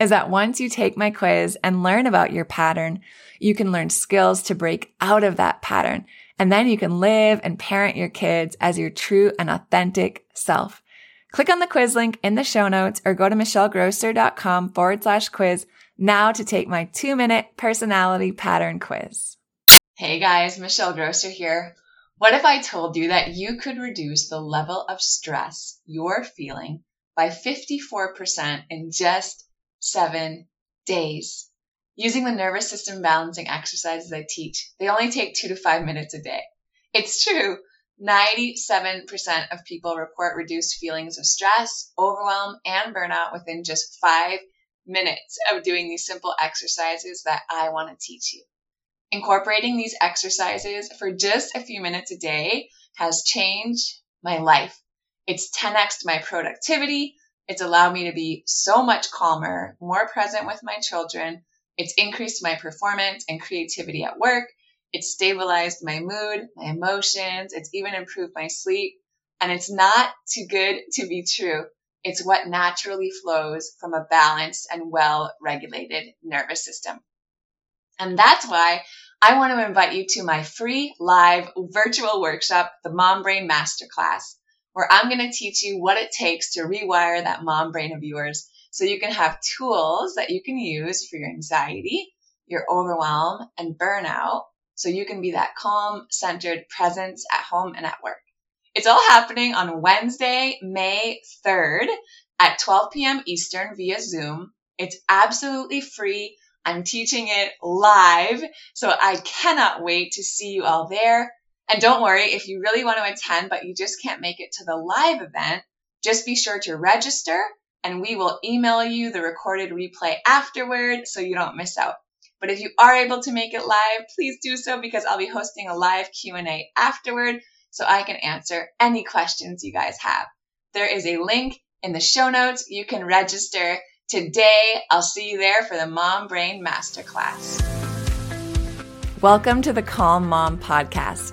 is that once you take my quiz and learn about your pattern, you can learn skills to break out of that pattern. And then you can live and parent your kids as your true and authentic self. Click on the quiz link in the show notes or go to michellegrosser.com forward slash quiz now to take my two minute personality pattern quiz. Hey guys, Michelle Grosser here. What if I told you that you could reduce the level of stress you're feeling by 54% in just seven days? Using the nervous system balancing exercises I teach, they only take two to five minutes a day. It's true. 97% of people report reduced feelings of stress, overwhelm, and burnout within just five minutes of doing these simple exercises that I want to teach you. Incorporating these exercises for just a few minutes a day has changed my life. It's 10x my productivity. It's allowed me to be so much calmer, more present with my children. It's increased my performance and creativity at work. It's stabilized my mood, my emotions. It's even improved my sleep. And it's not too good to be true. It's what naturally flows from a balanced and well regulated nervous system. And that's why I want to invite you to my free live virtual workshop, the Mom Brain Masterclass, where I'm going to teach you what it takes to rewire that mom brain of yours so you can have tools that you can use for your anxiety, your overwhelm, and burnout so you can be that calm, centered presence at home and at work. It's all happening on Wednesday, May 3rd at 12 p.m. Eastern via Zoom. It's absolutely free. I'm teaching it live, so I cannot wait to see you all there. And don't worry, if you really want to attend, but you just can't make it to the live event, just be sure to register and we will email you the recorded replay afterward so you don't miss out. But if you are able to make it live, please do so because I'll be hosting a live Q&A afterward so I can answer any questions you guys have. There is a link in the show notes. You can register today. I'll see you there for the Mom Brain Masterclass. Welcome to the Calm Mom Podcast,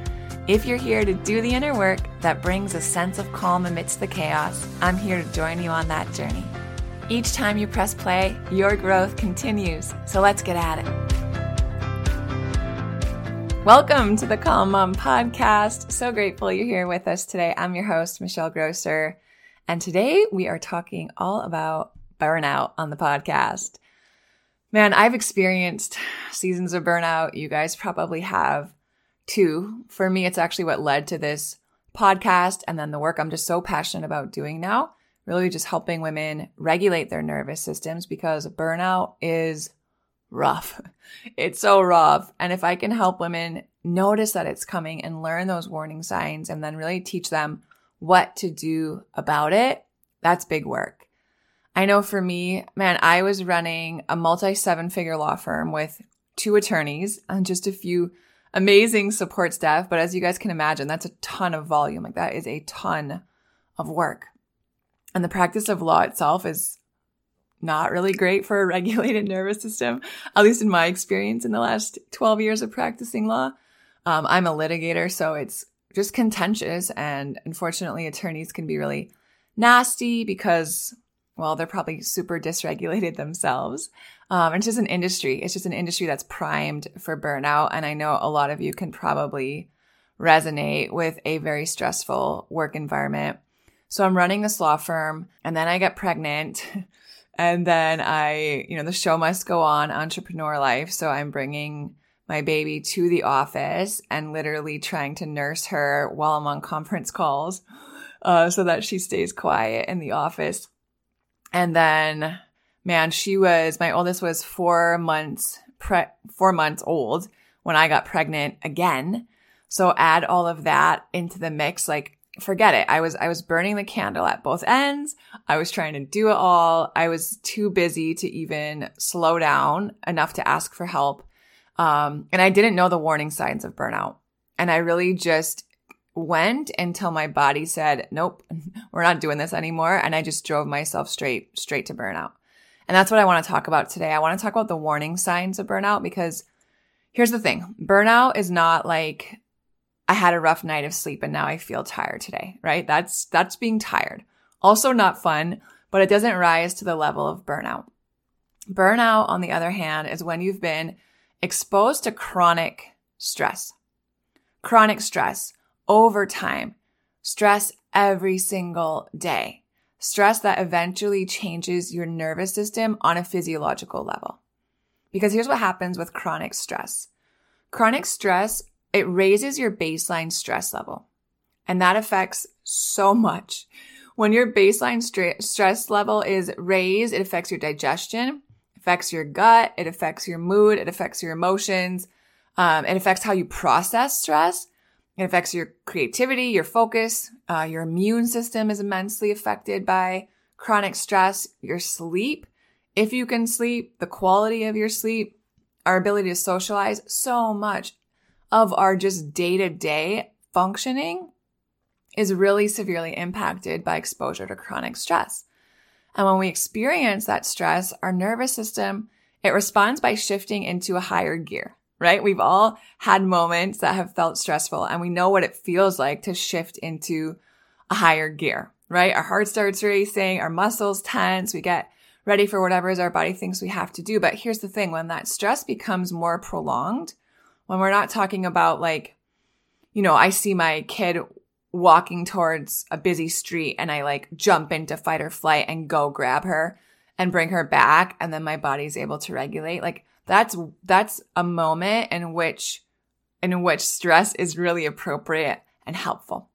If you're here to do the inner work that brings a sense of calm amidst the chaos, I'm here to join you on that journey. Each time you press play, your growth continues. So let's get at it. Welcome to the Calm Mom podcast. So grateful you're here with us today. I'm your host, Michelle Grosser. And today we are talking all about burnout on the podcast. Man, I've experienced seasons of burnout. You guys probably have too. For me, it's actually what led to this podcast and then the work I'm just so passionate about doing now. Really just helping women regulate their nervous systems because burnout is rough. It's so rough. And if I can help women notice that it's coming and learn those warning signs and then really teach them what to do about it, that's big work. I know for me, man, I was running a multi seven figure law firm with two attorneys and just a few amazing support staff. But as you guys can imagine, that's a ton of volume. Like that is a ton of work. And the practice of law itself is not really great for a regulated nervous system, at least in my experience in the last 12 years of practicing law. Um, I'm a litigator, so it's just contentious. And unfortunately, attorneys can be really nasty because, well, they're probably super dysregulated themselves. Um, it's just an industry. It's just an industry that's primed for burnout. And I know a lot of you can probably resonate with a very stressful work environment. So I'm running this law firm and then I get pregnant. And then I, you know, the show must go on, entrepreneur life. So I'm bringing my baby to the office and literally trying to nurse her while I'm on conference calls uh, so that she stays quiet in the office. And then, man, she was, my oldest was four months, pre- four months old when I got pregnant again. So add all of that into the mix. Like forget it. I was, I was burning the candle at both ends. I was trying to do it all. I was too busy to even slow down enough to ask for help. Um, and I didn't know the warning signs of burnout. And I really just went until my body said, nope, we're not doing this anymore. And I just drove myself straight, straight to burnout. And that's what I want to talk about today. I want to talk about the warning signs of burnout because here's the thing. Burnout is not like I had a rough night of sleep and now I feel tired today, right? That's, that's being tired. Also not fun, but it doesn't rise to the level of burnout. Burnout, on the other hand, is when you've been exposed to chronic stress. Chronic stress over time. Stress every single day. Stress that eventually changes your nervous system on a physiological level. Because here's what happens with chronic stress. Chronic stress it raises your baseline stress level. And that affects so much. When your baseline stress level is raised, it affects your digestion, affects your gut, it affects your mood, it affects your emotions, um, it affects how you process stress. It affects your creativity, your focus, uh, your immune system is immensely affected by chronic stress, your sleep. If you can sleep, the quality of your sleep, our ability to socialize, so much of our just day to day functioning is really severely impacted by exposure to chronic stress. And when we experience that stress, our nervous system, it responds by shifting into a higher gear, right? We've all had moments that have felt stressful and we know what it feels like to shift into a higher gear, right? Our heart starts racing, our muscles tense, we get ready for whatever is our body thinks we have to do. But here's the thing, when that stress becomes more prolonged, when we're not talking about like, you know, I see my kid walking towards a busy street and I like jump into fight or flight and go grab her and bring her back and then my body's able to regulate. Like that's that's a moment in which in which stress is really appropriate and helpful.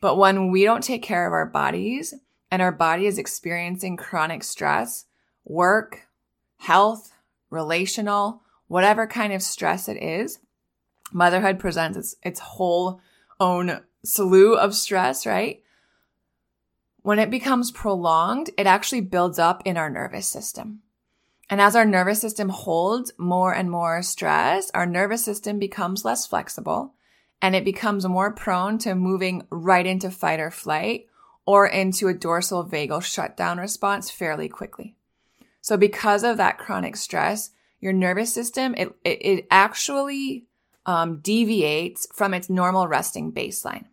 But when we don't take care of our bodies and our body is experiencing chronic stress, work, health, relational, whatever kind of stress it is, motherhood presents its, its whole own slew of stress, right? When it becomes prolonged, it actually builds up in our nervous system. And as our nervous system holds more and more stress, our nervous system becomes less flexible and it becomes more prone to moving right into fight or flight or into a dorsal vagal shutdown response fairly quickly. So because of that chronic stress, your nervous system, it, it, it actually um, deviates from its normal resting baseline.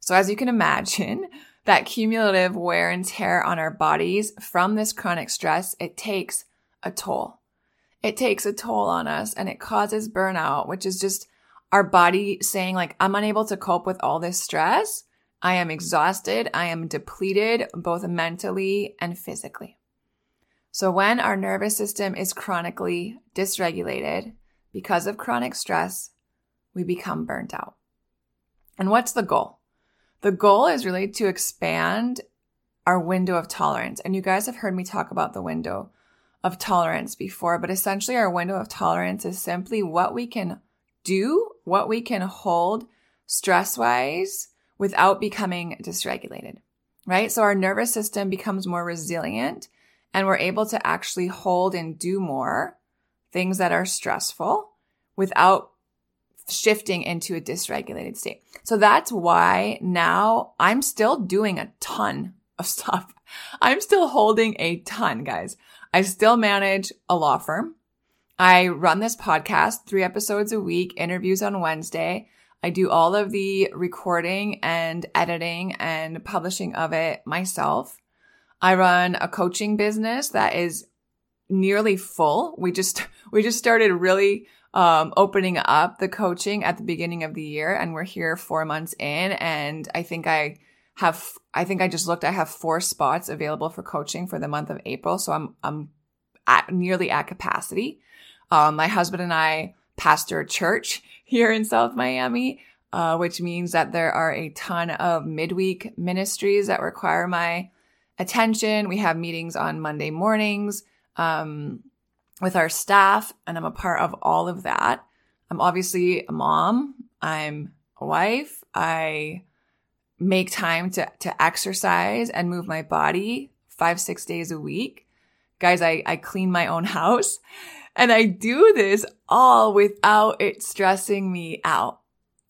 So as you can imagine, that cumulative wear and tear on our bodies from this chronic stress, it takes a toll. It takes a toll on us and it causes burnout, which is just our body saying like, I'm unable to cope with all this stress. I am exhausted. I am depleted both mentally and physically. So when our nervous system is chronically dysregulated because of chronic stress, we become burnt out. And what's the goal? The goal is really to expand our window of tolerance. And you guys have heard me talk about the window of tolerance before, but essentially our window of tolerance is simply what we can do, what we can hold stress wise without becoming dysregulated, right? So our nervous system becomes more resilient and we're able to actually hold and do more things that are stressful without shifting into a dysregulated state. So that's why now I'm still doing a ton of stuff. I'm still holding a ton, guys. I still manage a law firm. I run this podcast, three episodes a week, interviews on Wednesday. I do all of the recording and editing and publishing of it myself. I run a coaching business that is nearly full. We just, we just started really, um, opening up the coaching at the beginning of the year and we're here four months in. And I think I have, I think I just looked, I have four spots available for coaching for the month of April. So I'm, I'm at nearly at capacity. Um, my husband and I pastor a church here in South Miami, uh, which means that there are a ton of midweek ministries that require my attention. We have meetings on Monday mornings um, with our staff, and I'm a part of all of that. I'm obviously a mom. I'm a wife. I make time to, to exercise and move my body five, six days a week. Guys, I, I clean my own house. And I do this all without it stressing me out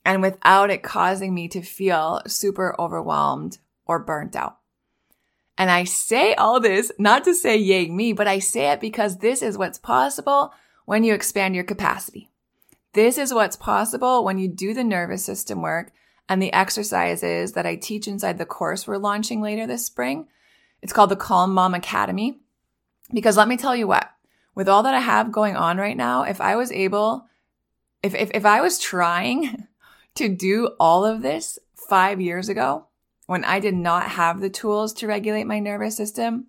and without it causing me to feel super overwhelmed or burnt out. And I say all this not to say yay me, but I say it because this is what's possible when you expand your capacity. This is what's possible when you do the nervous system work and the exercises that I teach inside the course we're launching later this spring. It's called the Calm Mom Academy. Because let me tell you what, with all that I have going on right now, if I was able, if, if, if I was trying to do all of this five years ago, when I did not have the tools to regulate my nervous system,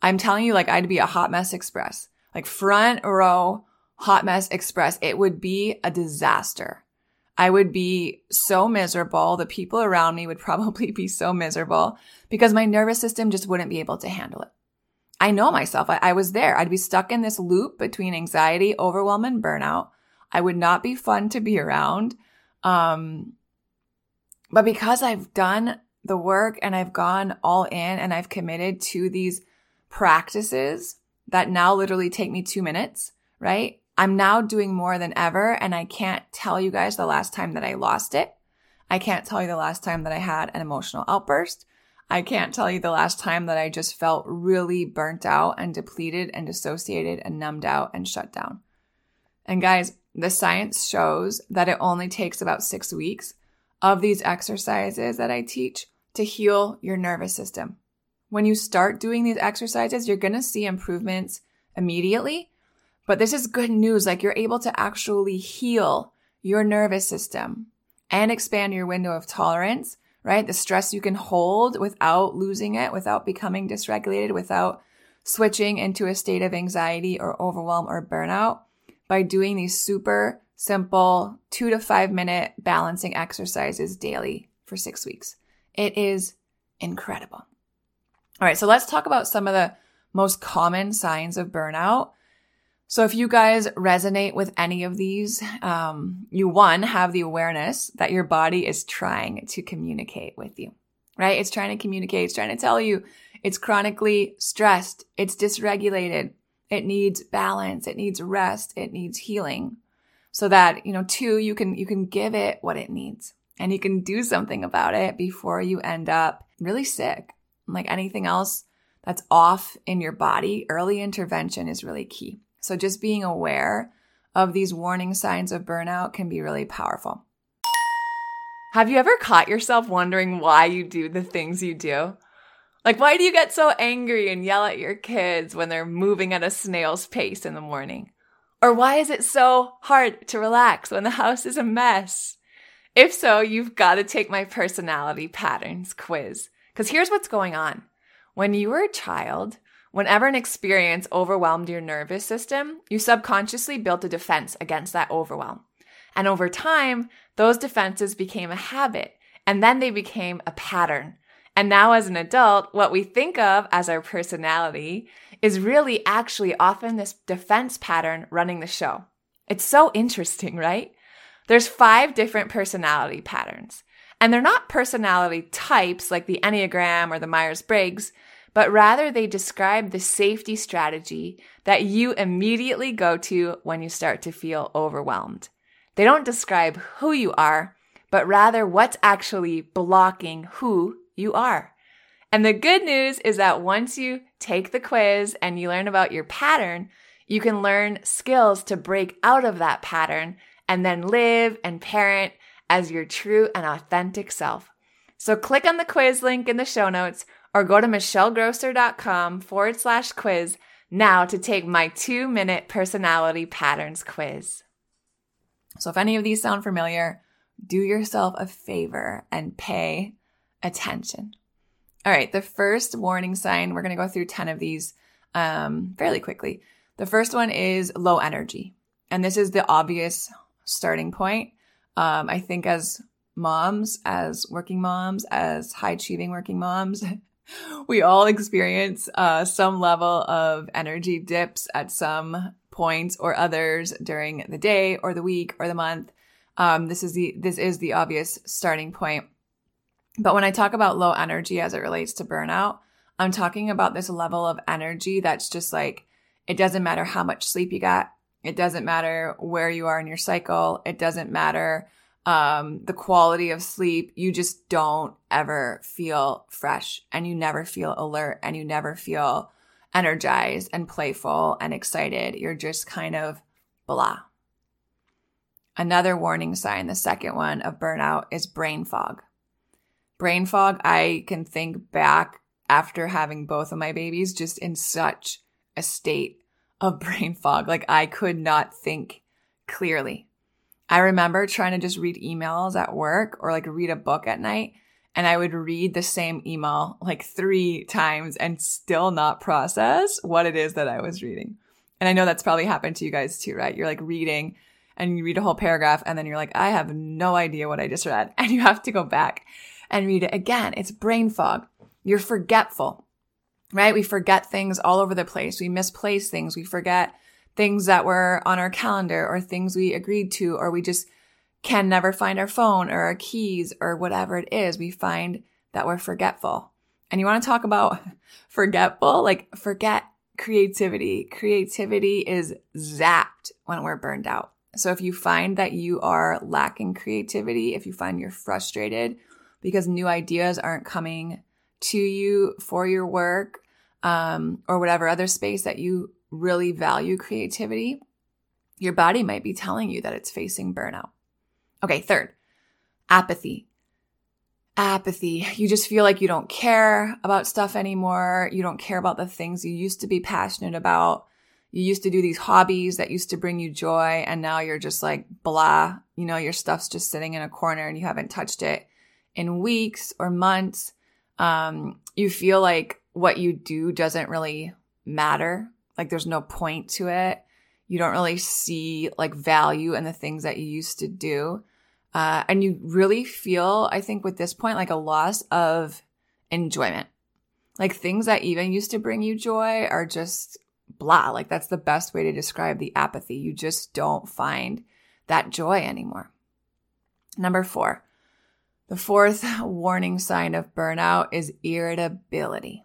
I'm telling you, like, I'd be a hot mess express, like front row hot mess express. It would be a disaster. I would be so miserable. The people around me would probably be so miserable because my nervous system just wouldn't be able to handle it. I know myself. I, I, was there. I'd be stuck in this loop between anxiety, overwhelm, and burnout. I would not be fun to be around. Um, but because I've done the work and I've gone all in and I've committed to these practices that now literally take me two minutes, right? I'm now doing more than ever. And I can't tell you guys the last time that I lost it. I can't tell you the last time that I had an emotional outburst. I can't tell you the last time that I just felt really burnt out and depleted and dissociated and numbed out and shut down. And guys, the science shows that it only takes about six weeks of these exercises that I teach to heal your nervous system. When you start doing these exercises, you're going to see improvements immediately. But this is good news. Like you're able to actually heal your nervous system and expand your window of tolerance right? The stress you can hold without losing it, without becoming dysregulated, without switching into a state of anxiety or overwhelm or burnout by doing these super simple two to five minute balancing exercises daily for six weeks. It is incredible. All right. So let's talk about some of the most common signs of burnout so if you guys resonate with any of these, um, you one have the awareness that your body is trying to communicate with you, right? It's trying to communicate. It's trying to tell you it's chronically stressed. It's dysregulated. It needs balance. It needs rest. It needs healing so that, you know, two, you can, you can give it what it needs and you can do something about it before you end up really sick. Like anything else that's off in your body, early intervention is really key. So just being aware of these warning signs of burnout can be really powerful. Have you ever caught yourself wondering why you do the things you do? Like, why do you get so angry and yell at your kids when they're moving at a snail's pace in the morning? Or why is it so hard to relax when the house is a mess? If so, you've got to take my personality patterns quiz. Because here's what's going on. When you were a child, whenever an experience overwhelmed your nervous system, you subconsciously built a defense against that overwhelm. And over time, those defenses became a habit and then they became a pattern. And now, as an adult, what we think of as our personality is really actually often this defense pattern running the show. It's so interesting, right? There's five different personality patterns. And they're not personality types like the Enneagram or the Myers Briggs, but rather they describe the safety strategy that you immediately go to when you start to feel overwhelmed. They don't describe who you are, but rather what's actually blocking who you are. And the good news is that once you take the quiz and you learn about your pattern, you can learn skills to break out of that pattern and then live and parent as your true and authentic self. So click on the quiz link in the show notes or go to michellegrosser.com forward slash quiz now to take my two minute personality patterns quiz. So if any of these sound familiar, do yourself a favor and pay attention. All right, the first warning sign, we're going to go through 10 of these um, fairly quickly. The first one is low energy. And this is the obvious starting point. Um, I think as moms, as working moms, as high achieving working moms, we all experience uh, some level of energy dips at some points or others during the day or the week or the month. Um, this is the this is the obvious starting point. But when I talk about low energy as it relates to burnout, I'm talking about this level of energy that's just like it doesn't matter how much sleep you got. It doesn't matter where you are in your cycle. It doesn't matter um, the quality of sleep. You just don't ever feel fresh and you never feel alert and you never feel energized and playful and excited. You're just kind of blah. Another warning sign, the second one of burnout, is brain fog. Brain fog, I can think back after having both of my babies just in such a state of brain fog. Like I could not think clearly. I remember trying to just read emails at work or like read a book at night and I would read the same email like three times and still not process what it is that I was reading. And I know that's probably happened to you guys too, right? You're like reading and you read a whole paragraph and then you're like, I have no idea what I just read. And you have to go back and read it again. It's brain fog. You're forgetful, right? We forget things all over the place. We misplace things. We forget things that were on our calendar or things we agreed to, or we just can never find our phone or our keys or whatever it is, we find that we're forgetful. And you want to talk about forgetful? Like forget creativity. Creativity is zapped when we're burned out. So if you find that you are lacking creativity, if you find you're frustrated because new ideas aren't coming to you for your work, um, or whatever other space that you really value creativity, your body might be telling you that it's facing burnout. Okay, third, apathy. Apathy. You just feel like you don't care about stuff anymore. You don't care about the things you used to be passionate about. You used to do these hobbies that used to bring you joy, and now you're just like blah. You know, your stuff's just sitting in a corner and you haven't touched it in weeks or months. Um, you feel like what you do doesn't really matter. Like there's no point to it you don't really see like value in the things that you used to do. Uh, and you really feel, I think, with this point, like a loss of enjoyment. Like things that even used to bring you joy are just blah. Like that's the best way to describe the apathy. You just don't find that joy anymore. Number four, the fourth warning sign of burnout is irritability.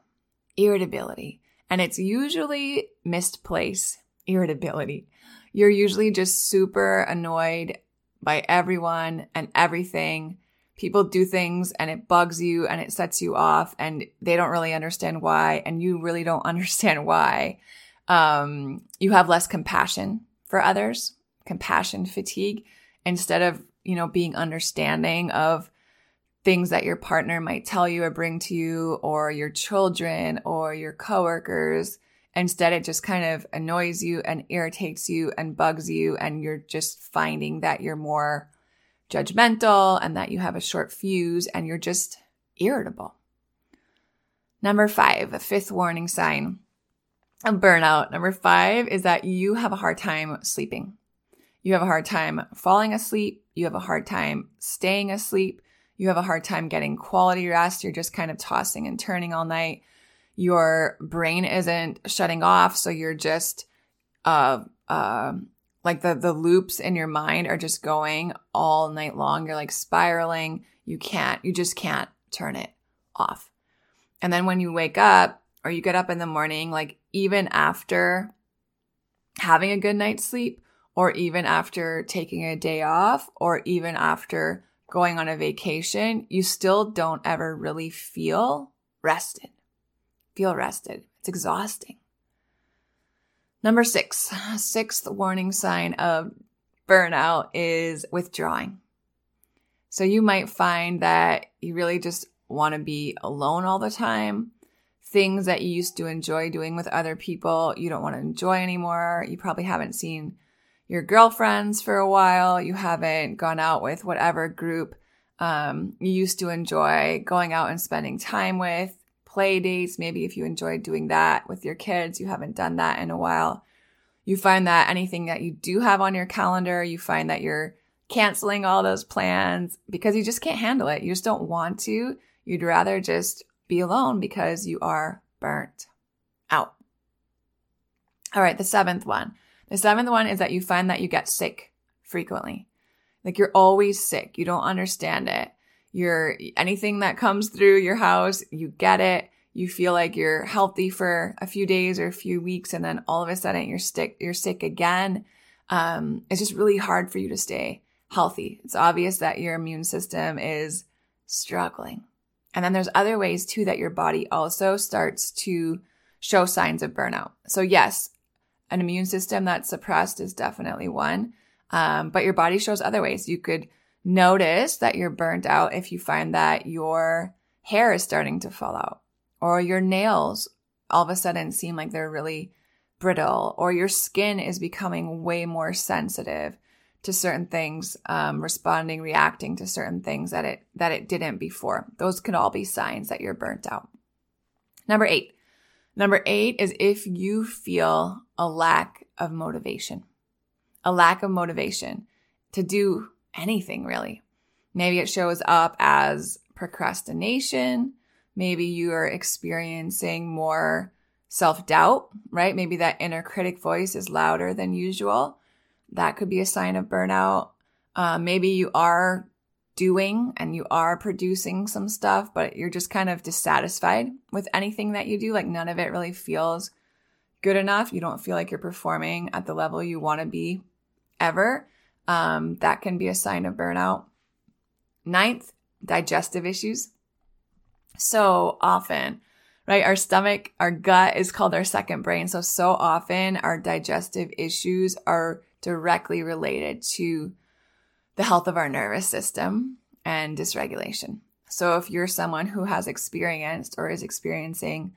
Irritability. And it's usually misplaced irritability. You're usually just super annoyed by everyone and everything. People do things and it bugs you and it sets you off and they don't really understand why and you really don't understand why. Um, you have less compassion for others, compassion fatigue instead of, you know, being understanding of things that your partner might tell you or bring to you or your children or your coworkers Instead, it just kind of annoys you and irritates you and bugs you, and you're just finding that you're more judgmental and that you have a short fuse and you're just irritable. Number five, a fifth warning sign of burnout. Number five is that you have a hard time sleeping. You have a hard time falling asleep. You have a hard time staying asleep. You have a hard time getting quality rest. You're just kind of tossing and turning all night. Your brain isn't shutting off. So you're just, uh, uh, like the, the loops in your mind are just going all night long. You're like spiraling. You can't, you just can't turn it off. And then when you wake up or you get up in the morning, like even after having a good night's sleep, or even after taking a day off, or even after going on a vacation, you still don't ever really feel rested. Feel rested. It's exhausting. Number six, sixth warning sign of burnout is withdrawing. So you might find that you really just want to be alone all the time. Things that you used to enjoy doing with other people, you don't want to enjoy anymore. You probably haven't seen your girlfriends for a while. You haven't gone out with whatever group um, you used to enjoy going out and spending time with. Play dates, maybe if you enjoyed doing that with your kids, you haven't done that in a while. You find that anything that you do have on your calendar, you find that you're canceling all those plans because you just can't handle it. You just don't want to. You'd rather just be alone because you are burnt out. All right, the seventh one the seventh one is that you find that you get sick frequently. Like you're always sick. You don't understand it. You're anything that comes through your house, you get it. You feel like you're healthy for a few days or a few weeks, and then all of a sudden you're sick. You're sick again. Um, it's just really hard for you to stay healthy. It's obvious that your immune system is struggling. And then there's other ways too that your body also starts to show signs of burnout. So yes, an immune system that's suppressed is definitely one. Um, but your body shows other ways. You could notice that you're burnt out if you find that your hair is starting to fall out or your nails all of a sudden seem like they're really brittle or your skin is becoming way more sensitive to certain things um, responding reacting to certain things that it that it didn't before those could all be signs that you're burnt out number eight Number eight is if you feel a lack of motivation, a lack of motivation to do anything really. Maybe it shows up as procrastination. Maybe you are experiencing more self doubt, right? Maybe that inner critic voice is louder than usual. That could be a sign of burnout. Uh, maybe you are doing and you are producing some stuff, but you're just kind of dissatisfied with anything that you do. Like none of it really feels good enough. You don't feel like you're performing at the level you want to be ever. Um, that can be a sign of burnout. Ninth, digestive issues. So often, right? Our stomach, our gut is called our second brain. So, so often our digestive issues are directly related to the health of our nervous system and dysregulation. So if you're someone who has experienced or is experiencing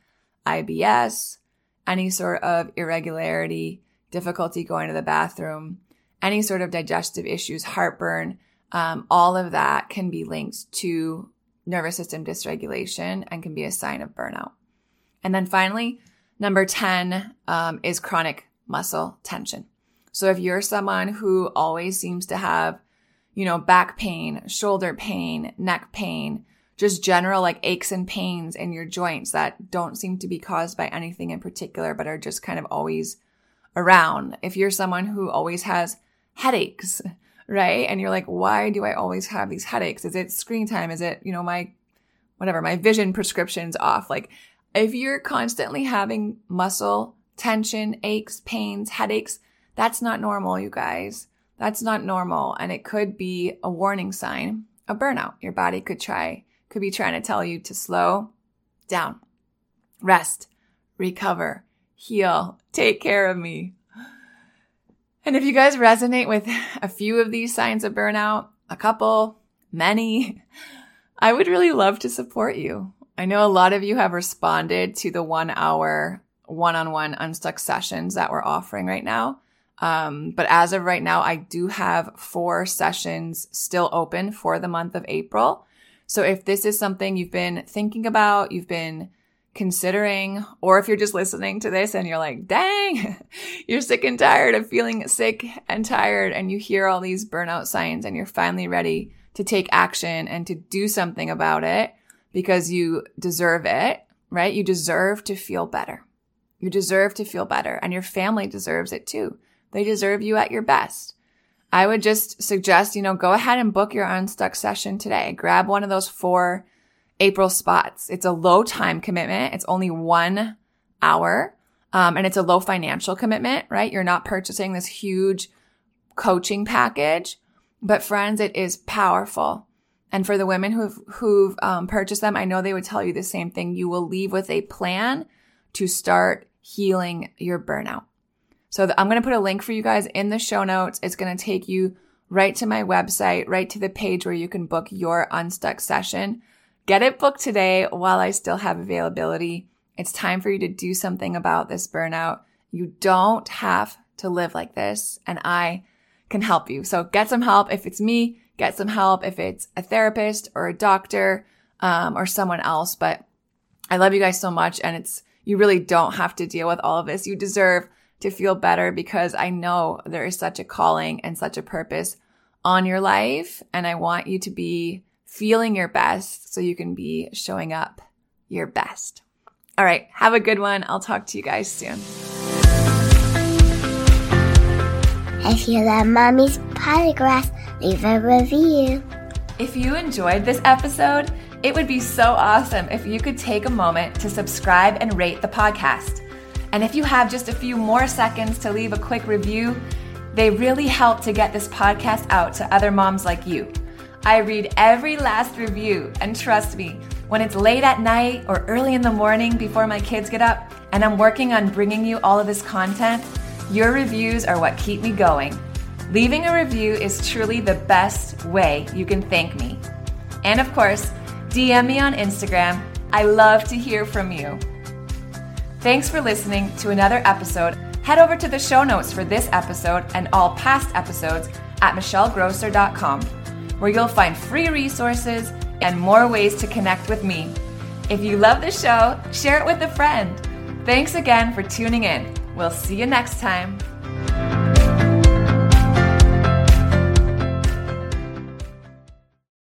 IBS, any sort of irregularity, difficulty going to the bathroom, any sort of digestive issues, heartburn, um, all of that can be linked to nervous system dysregulation and can be a sign of burnout. And then finally, number 10 um, is chronic muscle tension. So if you're someone who always seems to have you know, back pain, shoulder pain, neck pain, just general like aches and pains in your joints that don't seem to be caused by anything in particular, but are just kind of always around. If you're someone who always has headaches, right? And you're like, why do I always have these headaches? Is it screen time? Is it, you know, my, whatever, my vision prescription's off? Like, if you're constantly having muscle tension, aches, pains, headaches, that's not normal, you guys. That's not normal. And it could be a warning sign of burnout. Your body could try, could be trying to tell you to slow down, rest, recover, heal, take care of me. And if you guys resonate with a few of these signs of burnout, a couple, many, I would really love to support you. I know a lot of you have responded to the one hour one on one unstuck sessions that we're offering right now. Um, but as of right now, I do have four sessions still open for the month of April. So if this is something you've been thinking about, you've been considering, or if you're just listening to this and you're like, dang, you're sick and tired of feeling sick and tired and you hear all these burnout signs and you're finally ready to take action and to do something about it because you deserve it, right? You deserve to feel better. You deserve to feel better and your family deserves it too. They deserve you at your best. I would just suggest, you know, go ahead and book your unstuck session today. Grab one of those four April spots. It's a low time commitment. It's only one hour. Um, and it's a low financial commitment, right? You're not purchasing this huge coaching package, but friends, it is powerful. And for the women who've, who've um, purchased them, I know they would tell you the same thing. You will leave with a plan to start healing your burnout. So the, I'm going to put a link for you guys in the show notes. It's going to take you right to my website, right to the page where you can book your unstuck session. Get it booked today while I still have availability. It's time for you to do something about this burnout. You don't have to live like this and I can help you. So get some help. If it's me, get some help. If it's a therapist or a doctor, um, or someone else, but I love you guys so much. And it's, you really don't have to deal with all of this. You deserve to feel better because I know there is such a calling and such a purpose on your life. And I want you to be feeling your best so you can be showing up your best. All right. Have a good one. I'll talk to you guys soon. If you love Mommy's Podcast, leave a review. If you enjoyed this episode, it would be so awesome if you could take a moment to subscribe and rate the podcast. And if you have just a few more seconds to leave a quick review, they really help to get this podcast out to other moms like you. I read every last review, and trust me, when it's late at night or early in the morning before my kids get up, and I'm working on bringing you all of this content, your reviews are what keep me going. Leaving a review is truly the best way you can thank me. And of course, DM me on Instagram. I love to hear from you. Thanks for listening to another episode. Head over to the show notes for this episode and all past episodes at michellegrosser.com where you'll find free resources and more ways to connect with me. If you love the show, share it with a friend. Thanks again for tuning in. We'll see you next time.